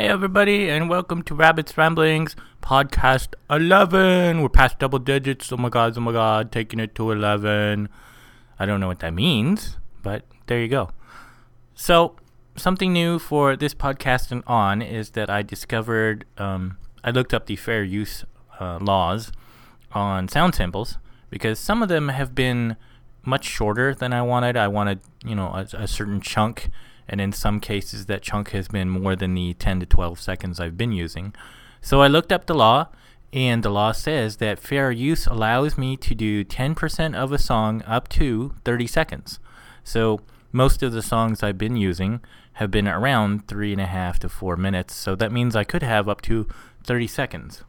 Hey, everybody, and welcome to Rabbit's Ramblings, podcast 11. We're past double digits. Oh my god, oh my god, taking it to 11. I don't know what that means, but there you go. So, something new for this podcast and on is that I discovered, um, I looked up the fair use uh, laws on sound samples because some of them have been much shorter than I wanted. I wanted, you know, a, a certain chunk and in some cases that chunk has been more than the 10 to 12 seconds I've been using. So I looked up the law, and the law says that fair use allows me to do 10% of a song up to 30 seconds. So most of the songs I've been using have been around three and a half to four minutes, so that means I could have up to 30 seconds.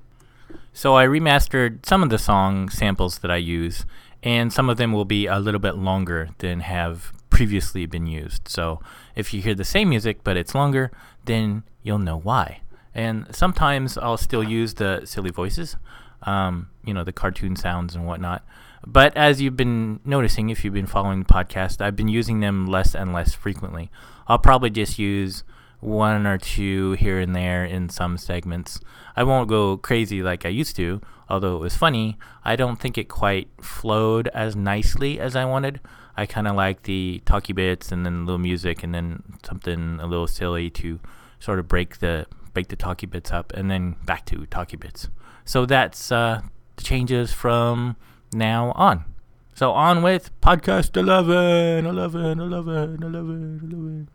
So I remastered some of the song samples that I use, and some of them will be a little bit longer than have previously been used. So if you hear the same music but it's longer, then you'll know why. And sometimes I'll still use the silly voices, um, you know, the cartoon sounds and whatnot. But as you've been noticing, if you've been following the podcast, I've been using them less and less frequently. I'll probably just use one or two here and there in some segments. I won't go crazy like I used to, although it was funny. I don't think it quite flowed as nicely as I wanted. I kind of like the talky bits and then a little music and then something a little silly to sort of break the break the talky bits up and then back to talky bits. So that's uh, the changes from now on. So on with podcast 11, 11, 11, 11,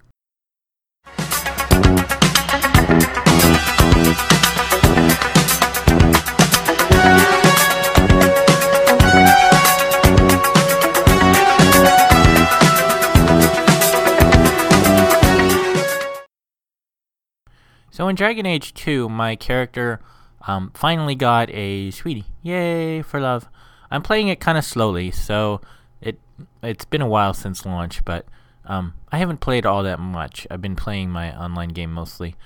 11. So in Dragon Age 2, my character um, finally got a sweetie. Yay for love. I'm playing it kind of slowly, so it it's been a while since launch, but um, I haven't played all that much. I've been playing my online game mostly,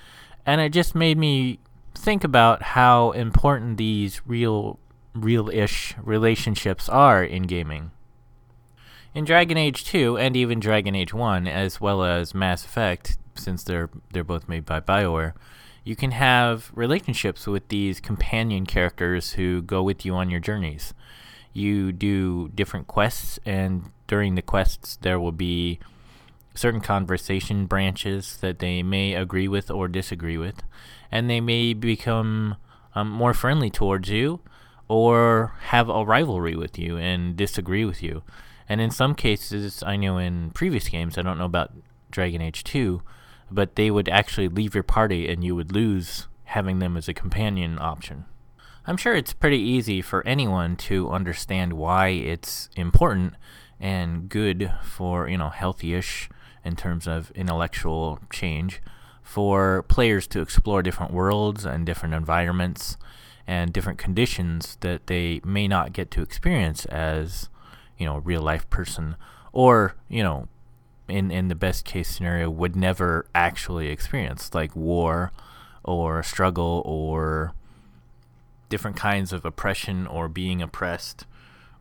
and it just made me think about how important these real real-ish relationships are in gaming. In Dragon Age 2 and even Dragon Age 1 as well as Mass Effect, since they're they're both made by BioWare, you can have relationships with these companion characters who go with you on your journeys. You do different quests, and during the quests, there will be certain conversation branches that they may agree with or disagree with, and they may become um, more friendly towards you or have a rivalry with you and disagree with you. And in some cases, I know in previous games, I don't know about Dragon Age 2, but they would actually leave your party and you would lose having them as a companion option. I'm sure it's pretty easy for anyone to understand why it's important and good for, you know, healthy-ish in terms of intellectual change for players to explore different worlds and different environments and different conditions that they may not get to experience as, you know, a real life person or, you know, in in the best case scenario would never actually experience like war or struggle or different kinds of oppression or being oppressed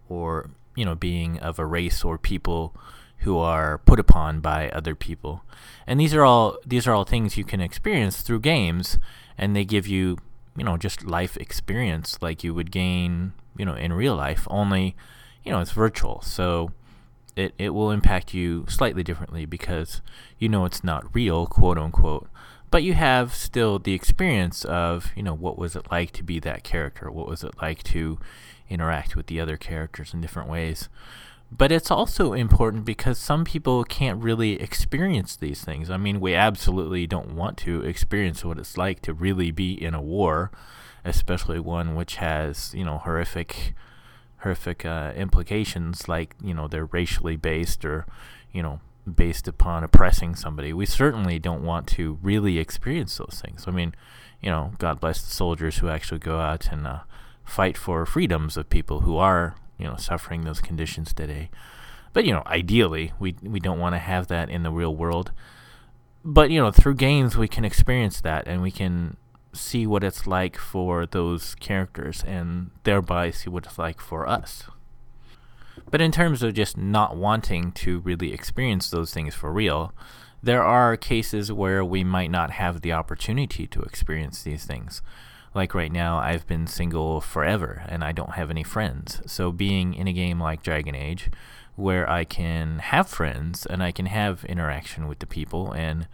or you know being of a race or people who are put upon by other people. And these are all these are all things you can experience through games and they give you you know just life experience like you would gain you know in real life only you know it's virtual. So it, it will impact you slightly differently because you know it's not real, quote unquote. But you have still the experience of, you know, what was it like to be that character? What was it like to interact with the other characters in different ways? But it's also important because some people can't really experience these things. I mean, we absolutely don't want to experience what it's like to really be in a war, especially one which has, you know, horrific horrific uh, implications, like you know they're racially based or you know based upon oppressing somebody. We certainly don't want to really experience those things. I mean, you know, God bless the soldiers who actually go out and uh, fight for freedoms of people who are you know suffering those conditions today. But you know, ideally, we we don't want to have that in the real world. But you know, through games we can experience that, and we can see what it's like for those characters and thereby see what it's like for us. But in terms of just not wanting to really experience those things for real, there are cases where we might not have the opportunity to experience these things. Like right now, I've been single forever and I don't have any friends. So, being in a game like Dragon Age, where I can have friends and I can have interaction with the people and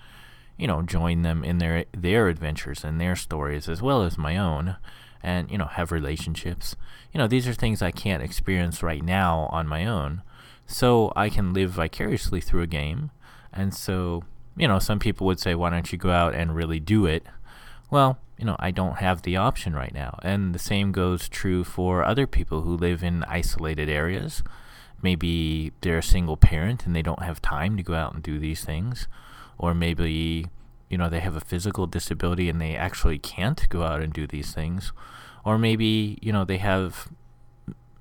you know join them in their their adventures and their stories as well as my own and you know have relationships. You know these are things I can't experience right now on my own. So I can live vicariously through a game. And so you know some people would say why don't you go out and really do it? Well you know I don't have the option right now. And the same goes true for other people who live in isolated areas. Maybe they're a single parent and they don't have time to go out and do these things or maybe you know they have a physical disability and they actually can't go out and do these things or maybe you know they have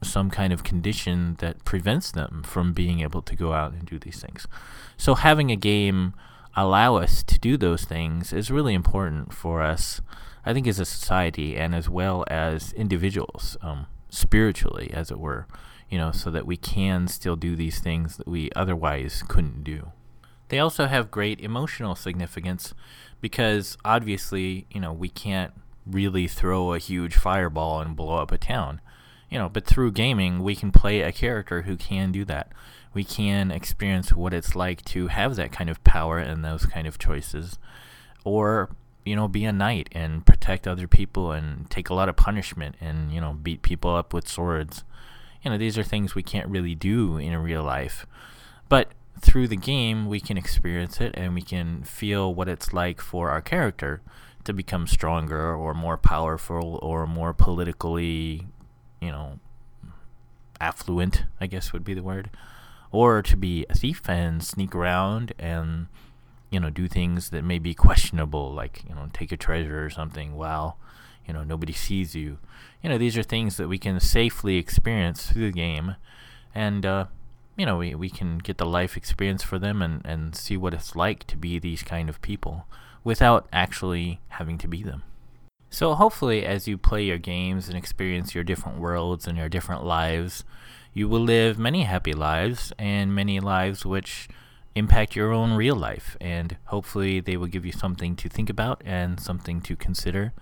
some kind of condition that prevents them from being able to go out and do these things so having a game allow us to do those things is really important for us i think as a society and as well as individuals um, spiritually as it were you know, so that we can still do these things that we otherwise couldn't do. They also have great emotional significance because obviously, you know, we can't really throw a huge fireball and blow up a town. You know, but through gaming, we can play a character who can do that. We can experience what it's like to have that kind of power and those kind of choices. Or, you know, be a knight and protect other people and take a lot of punishment and, you know, beat people up with swords you know, these are things we can't really do in real life. But through the game, we can experience it and we can feel what it's like for our character to become stronger or more powerful or more politically, you know, affluent, I guess would be the word. Or to be a thief and sneak around and, you know, do things that may be questionable, like, you know, take a treasure or something while, you know, nobody sees you you know, these are things that we can safely experience through the game, and uh, you know, we, we can get the life experience for them and, and see what it's like to be these kind of people without actually having to be them. So, hopefully, as you play your games and experience your different worlds and your different lives, you will live many happy lives and many lives which impact your own real life. And hopefully, they will give you something to think about and something to consider.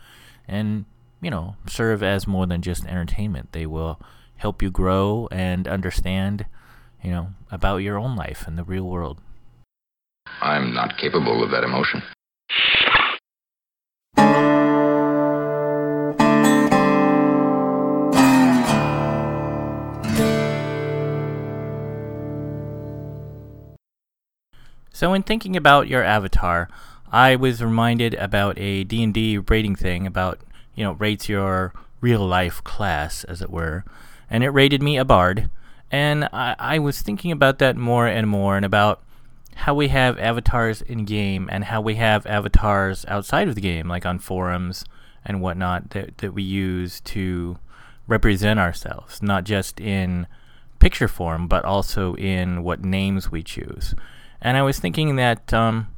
And you know, serve as more than just entertainment. They will help you grow and understand, you know, about your own life and the real world. I'm not capable of that emotion. So in thinking about your avatar, I was reminded about a D&D rating thing about you know, rates your real life class, as it were. And it rated me a bard. And I, I was thinking about that more and more and about how we have avatars in game and how we have avatars outside of the game, like on forums and whatnot, that, that we use to represent ourselves, not just in picture form, but also in what names we choose. And I was thinking that, um,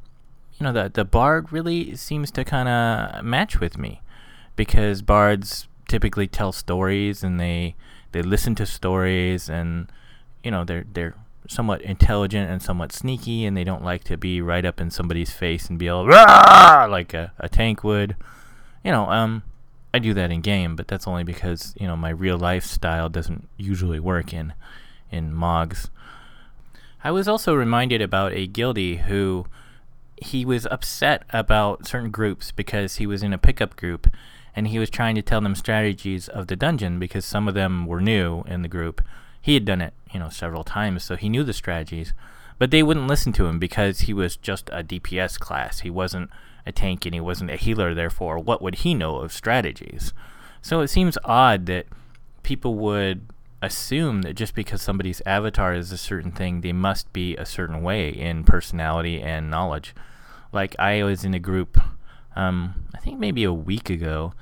you know, the, the bard really seems to kind of match with me because bards typically tell stories and they they listen to stories and you know they're they're somewhat intelligent and somewhat sneaky and they don't like to be right up in somebody's face and be all Rah! like a, a tank would you know um i do that in game but that's only because you know my real life style doesn't usually work in in mogs i was also reminded about a guildie who he was upset about certain groups because he was in a pickup group and he was trying to tell them strategies of the dungeon because some of them were new in the group. He had done it, you know, several times, so he knew the strategies, but they wouldn't listen to him because he was just a DPS class. He wasn't a tank and he wasn't a healer, therefore, what would he know of strategies? So it seems odd that people would assume that just because somebody's avatar is a certain thing, they must be a certain way in personality and knowledge. Like I was in a group um, I think maybe a week ago,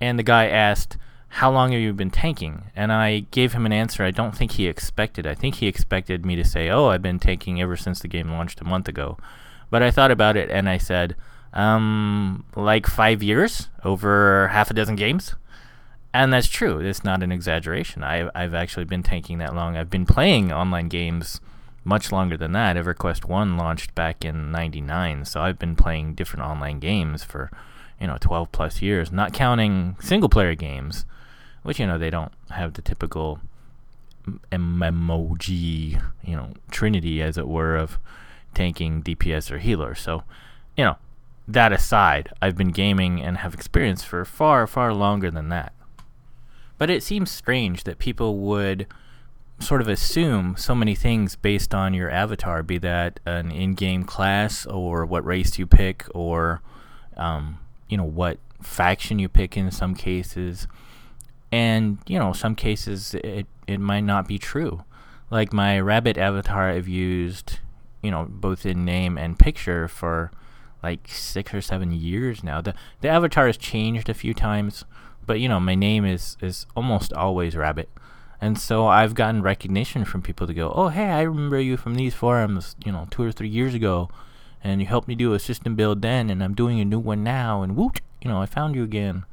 and the guy asked, How long have you been tanking? And I gave him an answer I don't think he expected. I think he expected me to say, Oh, I've been tanking ever since the game launched a month ago. But I thought about it and I said, um, like five years over half a dozen games. And that's true. It's not an exaggeration. I, I've actually been tanking that long. I've been playing online games much longer than that. EverQuest 1 launched back in 99, so I've been playing different online games for, you know, 12 plus years, not counting single player games, which, you know, they don't have the typical MMOG, you know, trinity, as it were, of tanking, DPS, or healer. So, you know, that aside, I've been gaming and have experience for far, far longer than that. But it seems strange that people would sort of assume so many things based on your avatar, be that an in-game class or what race you pick, or um, you know what faction you pick in some cases, and you know some cases it it might not be true. Like my rabbit avatar, I've used you know both in name and picture for like six or seven years now. the The avatar has changed a few times, but you know my name is is almost always rabbit. And so I've gotten recognition from people to go, oh, hey, I remember you from these forums, you know, two or three years ago, and you helped me do a system build then, and I'm doing a new one now, and woot, you know, I found you again.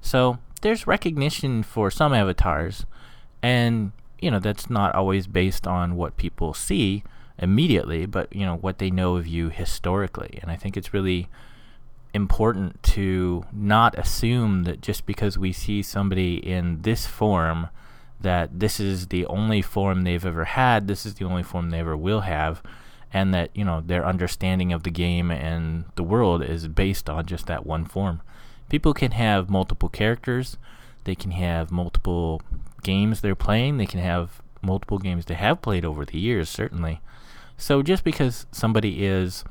So there's recognition for some avatars, and, you know, that's not always based on what people see immediately, but, you know, what they know of you historically. And I think it's really important to not assume that just because we see somebody in this form, that this is the only form they've ever had, this is the only form they ever will have, and that, you know, their understanding of the game and the world is based on just that one form. People can have multiple characters, they can have multiple games they're playing, they can have multiple games they have played over the years, certainly. So just because somebody is,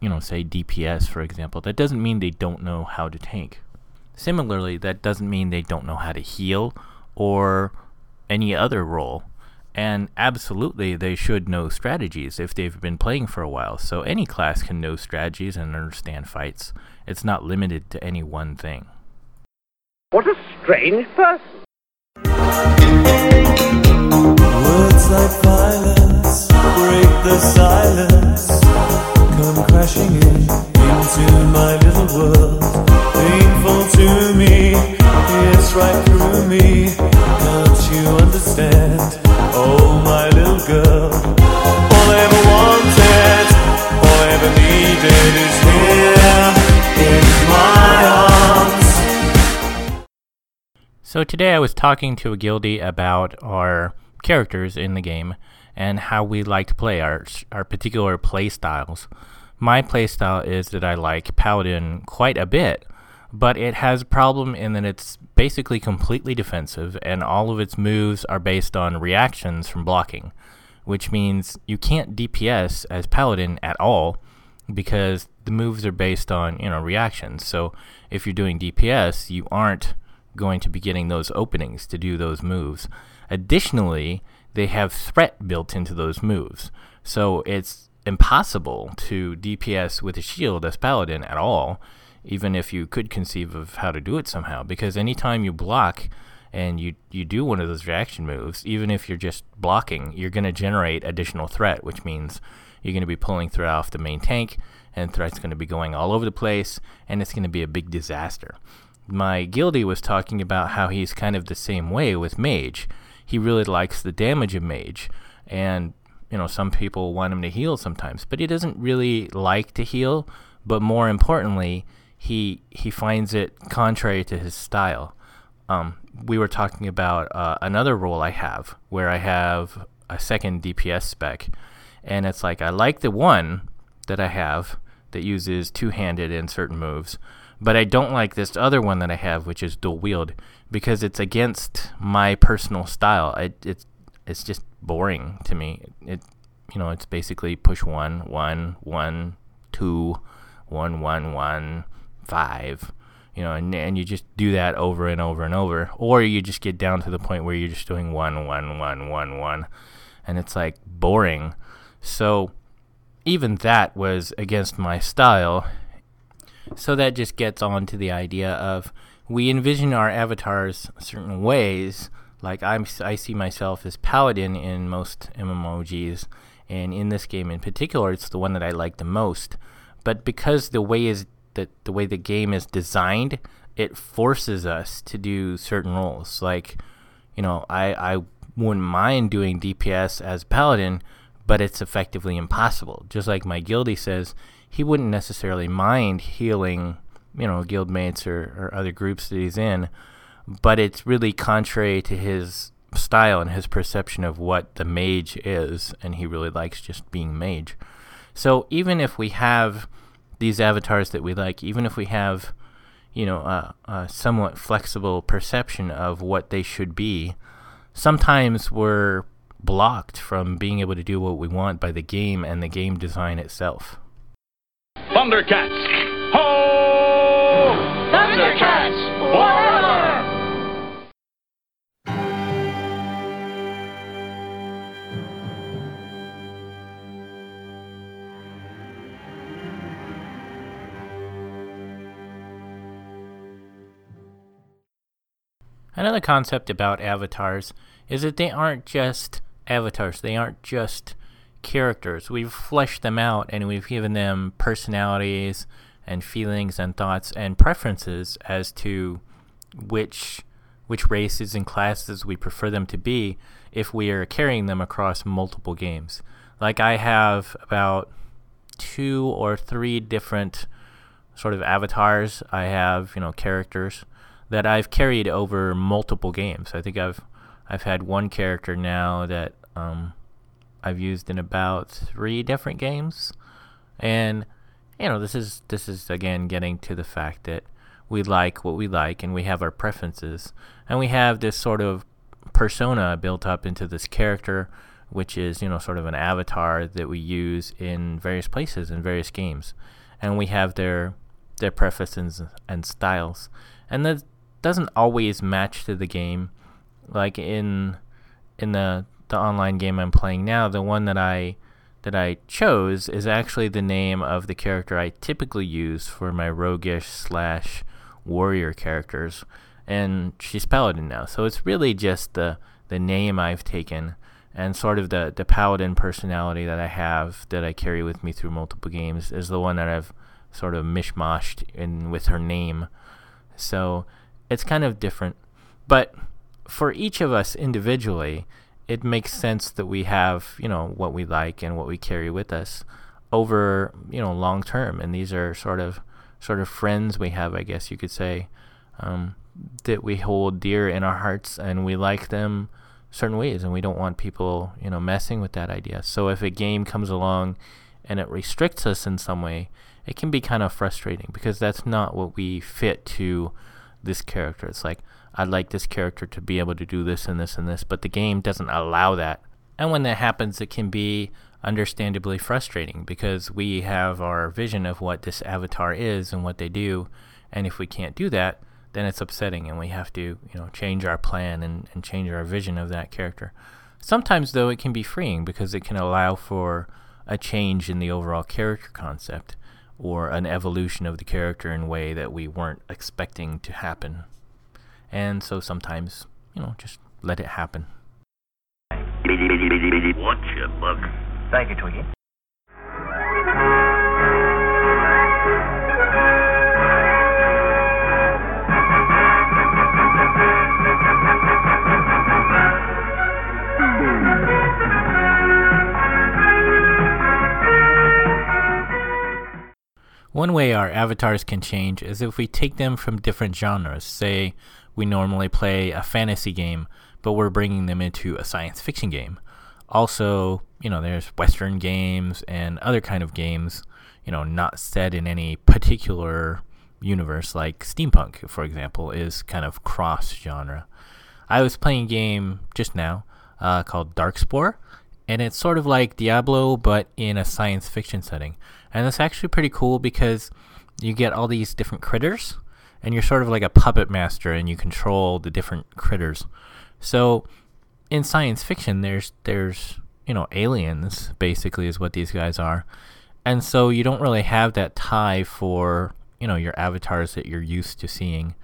you know, say DPS, for example, that doesn't mean they don't know how to tank. Similarly, that doesn't mean they don't know how to heal or any other role. And absolutely, they should know strategies if they've been playing for a while. So any class can know strategies and understand fights. It's not limited to any one thing. What a strange person! Words like violence break the silence, come crashing in into my little world. Painful to me, it's right through me you understand? Oh, my little girl. All I ever wanted, all I ever needed is here in my arms. So today I was talking to a guildie about our characters in the game and how we like to play our our particular play styles. My play style is that I like Paladin quite a bit but it has a problem in that it's basically completely defensive and all of its moves are based on reactions from blocking, which means you can't DPS as Paladin at all because the moves are based on, you know, reactions. So if you're doing DPS, you aren't going to be getting those openings to do those moves. Additionally, they have threat built into those moves. So it's impossible to DPS with a shield as Paladin at all even if you could conceive of how to do it somehow. Because anytime you block and you, you do one of those reaction moves, even if you're just blocking, you're going to generate additional threat, which means you're going to be pulling threat off the main tank, and threat's going to be going all over the place, and it's going to be a big disaster. My guildie was talking about how he's kind of the same way with Mage. He really likes the damage of Mage, and you know some people want him to heal sometimes, but he doesn't really like to heal. But more importantly, he he finds it contrary to his style. Um, we were talking about uh, another role I have where I have a second DPS spec, and it's like I like the one that I have that uses two-handed in certain moves, but I don't like this other one that I have, which is dual wield, because it's against my personal style. It, it's it's just boring to me. It you know it's basically push one one one two one one one five, you know, and, and you just do that over and over and over. Or you just get down to the point where you're just doing one, one, one, one, one, and it's like boring. So even that was against my style. So that just gets on to the idea of we envision our avatars certain ways. Like I'm, I see myself as paladin in most MMOGs, and in this game in particular, it's the one that I like the most. But because the way is that the way the game is designed, it forces us to do certain roles. Like, you know, I I wouldn't mind doing DPS as paladin, but it's effectively impossible. Just like my guildie says, he wouldn't necessarily mind healing, you know, guildmates or, or other groups that he's in, but it's really contrary to his style and his perception of what the mage is, and he really likes just being mage. So even if we have these avatars that we like, even if we have, you know, a, a somewhat flexible perception of what they should be, sometimes we're blocked from being able to do what we want by the game and the game design itself. Thundercats! Ho! Thundercats! Forever! Another concept about avatars is that they aren't just avatars, they aren't just characters. We've fleshed them out and we've given them personalities and feelings and thoughts and preferences as to which which races and classes we prefer them to be if we are carrying them across multiple games. Like I have about two or three different sort of avatars. I have, you know, characters that I've carried over multiple games. I think I've I've had one character now that um, I've used in about three different games, and you know this is this is again getting to the fact that we like what we like and we have our preferences. And we have this sort of persona built up into this character which is you know sort of an avatar that we use in various places in various games. And we have their their preferences and styles. And that doesn't always match to the game like in in the the online game I'm playing now, the one that I that I chose is actually the name of the character I typically use for my roguish slash warrior characters, and she's paladin now. So it's really just the the name I've taken and sort of the the paladin personality that I have that I carry with me through multiple games is the one that I've sort of mishmashed in with her name. So it's kind of different, but for each of us individually, it makes sense that we have, you know, what we like and what we carry with us over, you know, long term. And these are sort of sort of friends we have, I guess you could say, um, that we hold dear in our hearts and we like them certain ways and we don't want people, you know, messing with that idea. So if a game comes along and it restricts us in some way, it can be kind of frustrating because that's not what we fit to this character. It's like I'd like this character to be able to do this and this and this, but the game doesn't allow that. And when that happens, it can be understandably frustrating because we have our vision of what this avatar is and what they do, and if we can't do that, then it's upsetting and we have to, you know, change our plan and, and change our vision of that character. Sometimes though it can be freeing because it can allow for a change in the overall character concept or an evolution of the character in a way that we weren't expecting to happen. And so sometimes, you know, just let it happen. Watch it, Buck. Thank you, Twiggy. One way our avatars can change is if we take them from different genres. Say, we normally play a fantasy game, but we're bringing them into a science fiction game. Also, you know, there's Western games and other kind of games, you know, not set in any particular universe, like steampunk, for example, is kind of cross genre. I was playing a game just now uh, called Darkspore, and it's sort of like Diablo, but in a science fiction setting. And it's actually pretty cool because you get all these different critters, and you're sort of like a puppet master, and you control the different critters. So in science fiction, there's there's you know aliens basically is what these guys are, and so you don't really have that tie for you know your avatars that you're used to seeing.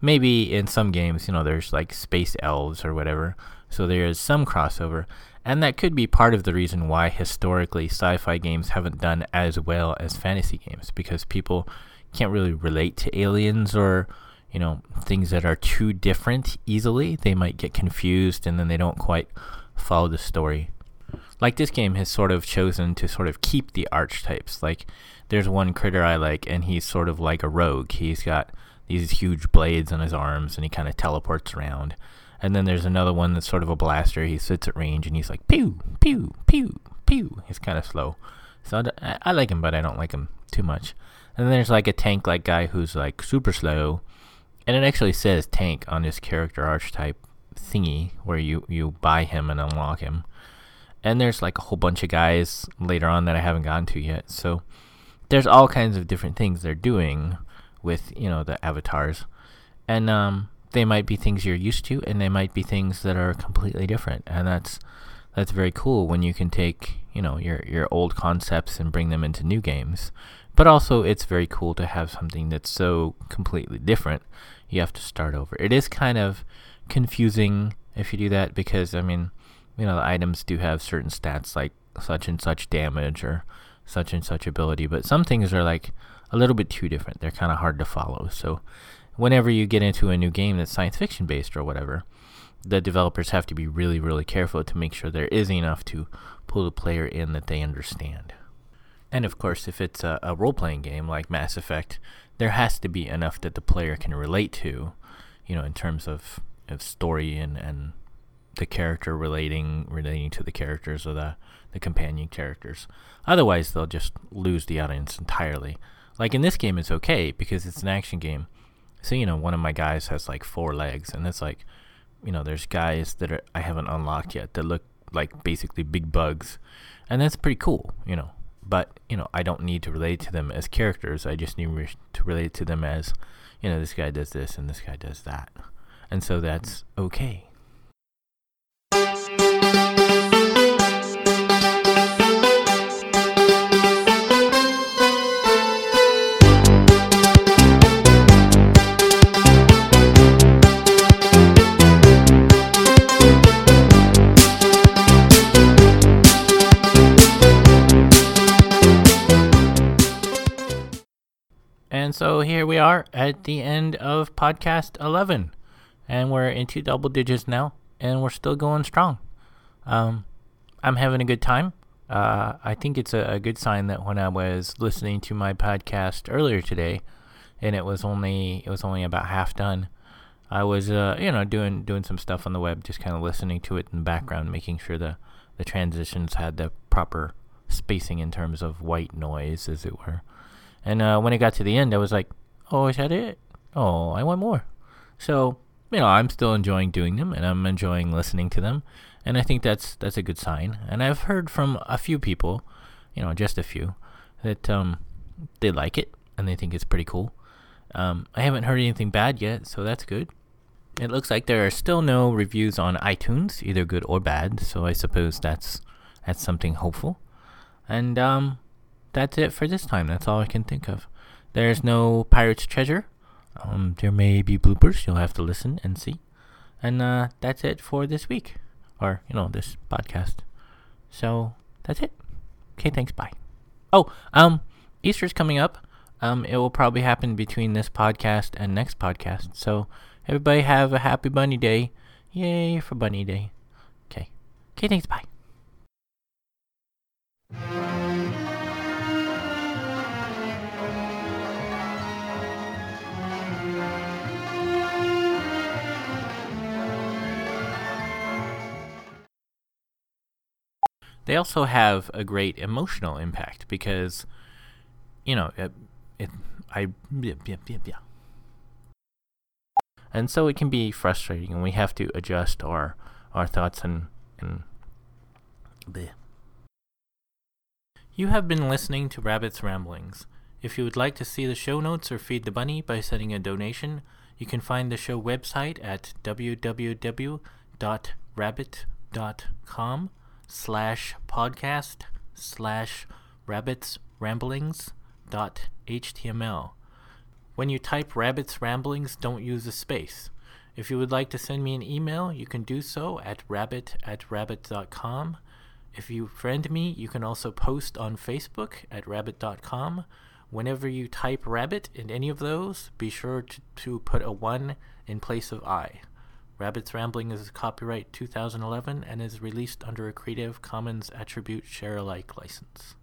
Maybe in some games, you know, there's like space elves or whatever, so there is some crossover. And that could be part of the reason why historically sci fi games haven't done as well as fantasy games because people can't really relate to aliens or, you know, things that are too different easily. They might get confused and then they don't quite follow the story. like this game has sort of chosen to sort of keep the archetypes. Like there's one critter I like, and he's sort of like a rogue. He's got these huge blades on his arms, and he kind of teleports around. And then there's another one that's sort of a blaster. He sits at range, and he's like pew pew pew pew. He's kind of slow, so I, I like him, but I don't like him too much. And then there's like a tank like guy who's like super slow, and it actually says tank on his character archetype thingy where you you buy him and unlock him. And there's like a whole bunch of guys later on that I haven't gotten to yet. So there's all kinds of different things they're doing with you know the avatars, and um, they might be things you're used to, and they might be things that are completely different, and that's that's very cool when you can take you know your your old concepts and bring them into new games. But also, it's very cool to have something that's so completely different. You have to start over. It is kind of confusing if you do that because I mean, you know, the items do have certain stats like such and such damage or such and such ability, but some things are like a little bit too different. They're kind of hard to follow. So, whenever you get into a new game that's science fiction based or whatever, the developers have to be really, really careful to make sure there is enough to pull the player in that they understand. And of course, if it's a, a role playing game like Mass Effect, there has to be enough that the player can relate to, you know, in terms of, of story and, and the character relating relating to the characters or the, the companion characters. Otherwise, they'll just lose the audience entirely. Like in this game, it's okay because it's an action game. So you know, one of my guys has like four legs, and it's like, you know, there's guys that are, I haven't unlocked yet that look like basically big bugs, and that's pretty cool, you know. But you know, I don't need to relate to them as characters. I just need to relate to them as, you know, this guy does this and this guy does that, and so that's okay. And so here we are at the end of podcast 11. And we're into double digits now, and we're still going strong. Um, I'm having a good time. Uh, I think it's a, a, good sign that when I was listening to my podcast earlier today, and it was only it was only about half done, I was uh, you know doing doing some stuff on the web, just kind of listening to it in the background, making sure the the transitions had the proper spacing in terms of white noise, as it were. And uh, when it got to the end, I was like, oh, is that it? Oh, I want more. So, you know, I'm still enjoying doing them and I'm enjoying listening to them. And I think that's that's a good sign. And I've heard from a few people, you know, just a few, that um, they like it and they think it's pretty cool. Um, I haven't heard anything bad yet, so that's good. It looks like there are still no reviews on iTunes, either good or bad. So I suppose that's that's something hopeful. And um, that's it for this time. That's all I can think of. There's no Pirate's Treasure. Um, there may be bloopers. You'll have to listen and see. And uh, that's it for this week, or you know, this podcast. So that's it. Okay, thanks. Bye. Oh, um, Easter's coming up. Um, it will probably happen between this podcast and next podcast. So everybody have a happy Bunny Day. Yay for Bunny Day. Okay. Okay, thanks. Bye. They also have a great emotional impact because, you know, it, it I, yeah, yeah, yeah. and so it can be frustrating, and we have to adjust our our thoughts and and. Bleh. You have been listening to Rabbit's Ramblings. If you would like to see the show notes or feed the bunny by sending a donation, you can find the show website at www.rabbit.com slash podcast slash rabbits ramblings dot html. When you type rabbits ramblings, don't use a space. If you would like to send me an email, you can do so at rabbit at rabbit.com. If you friend me, you can also post on Facebook at rabbit.com. Whenever you type rabbit in any of those, be sure to, to put a 1 in place of I. Rabbit's Rambling is copyright 2011 and is released under a Creative Commons Attribute Share Alike license.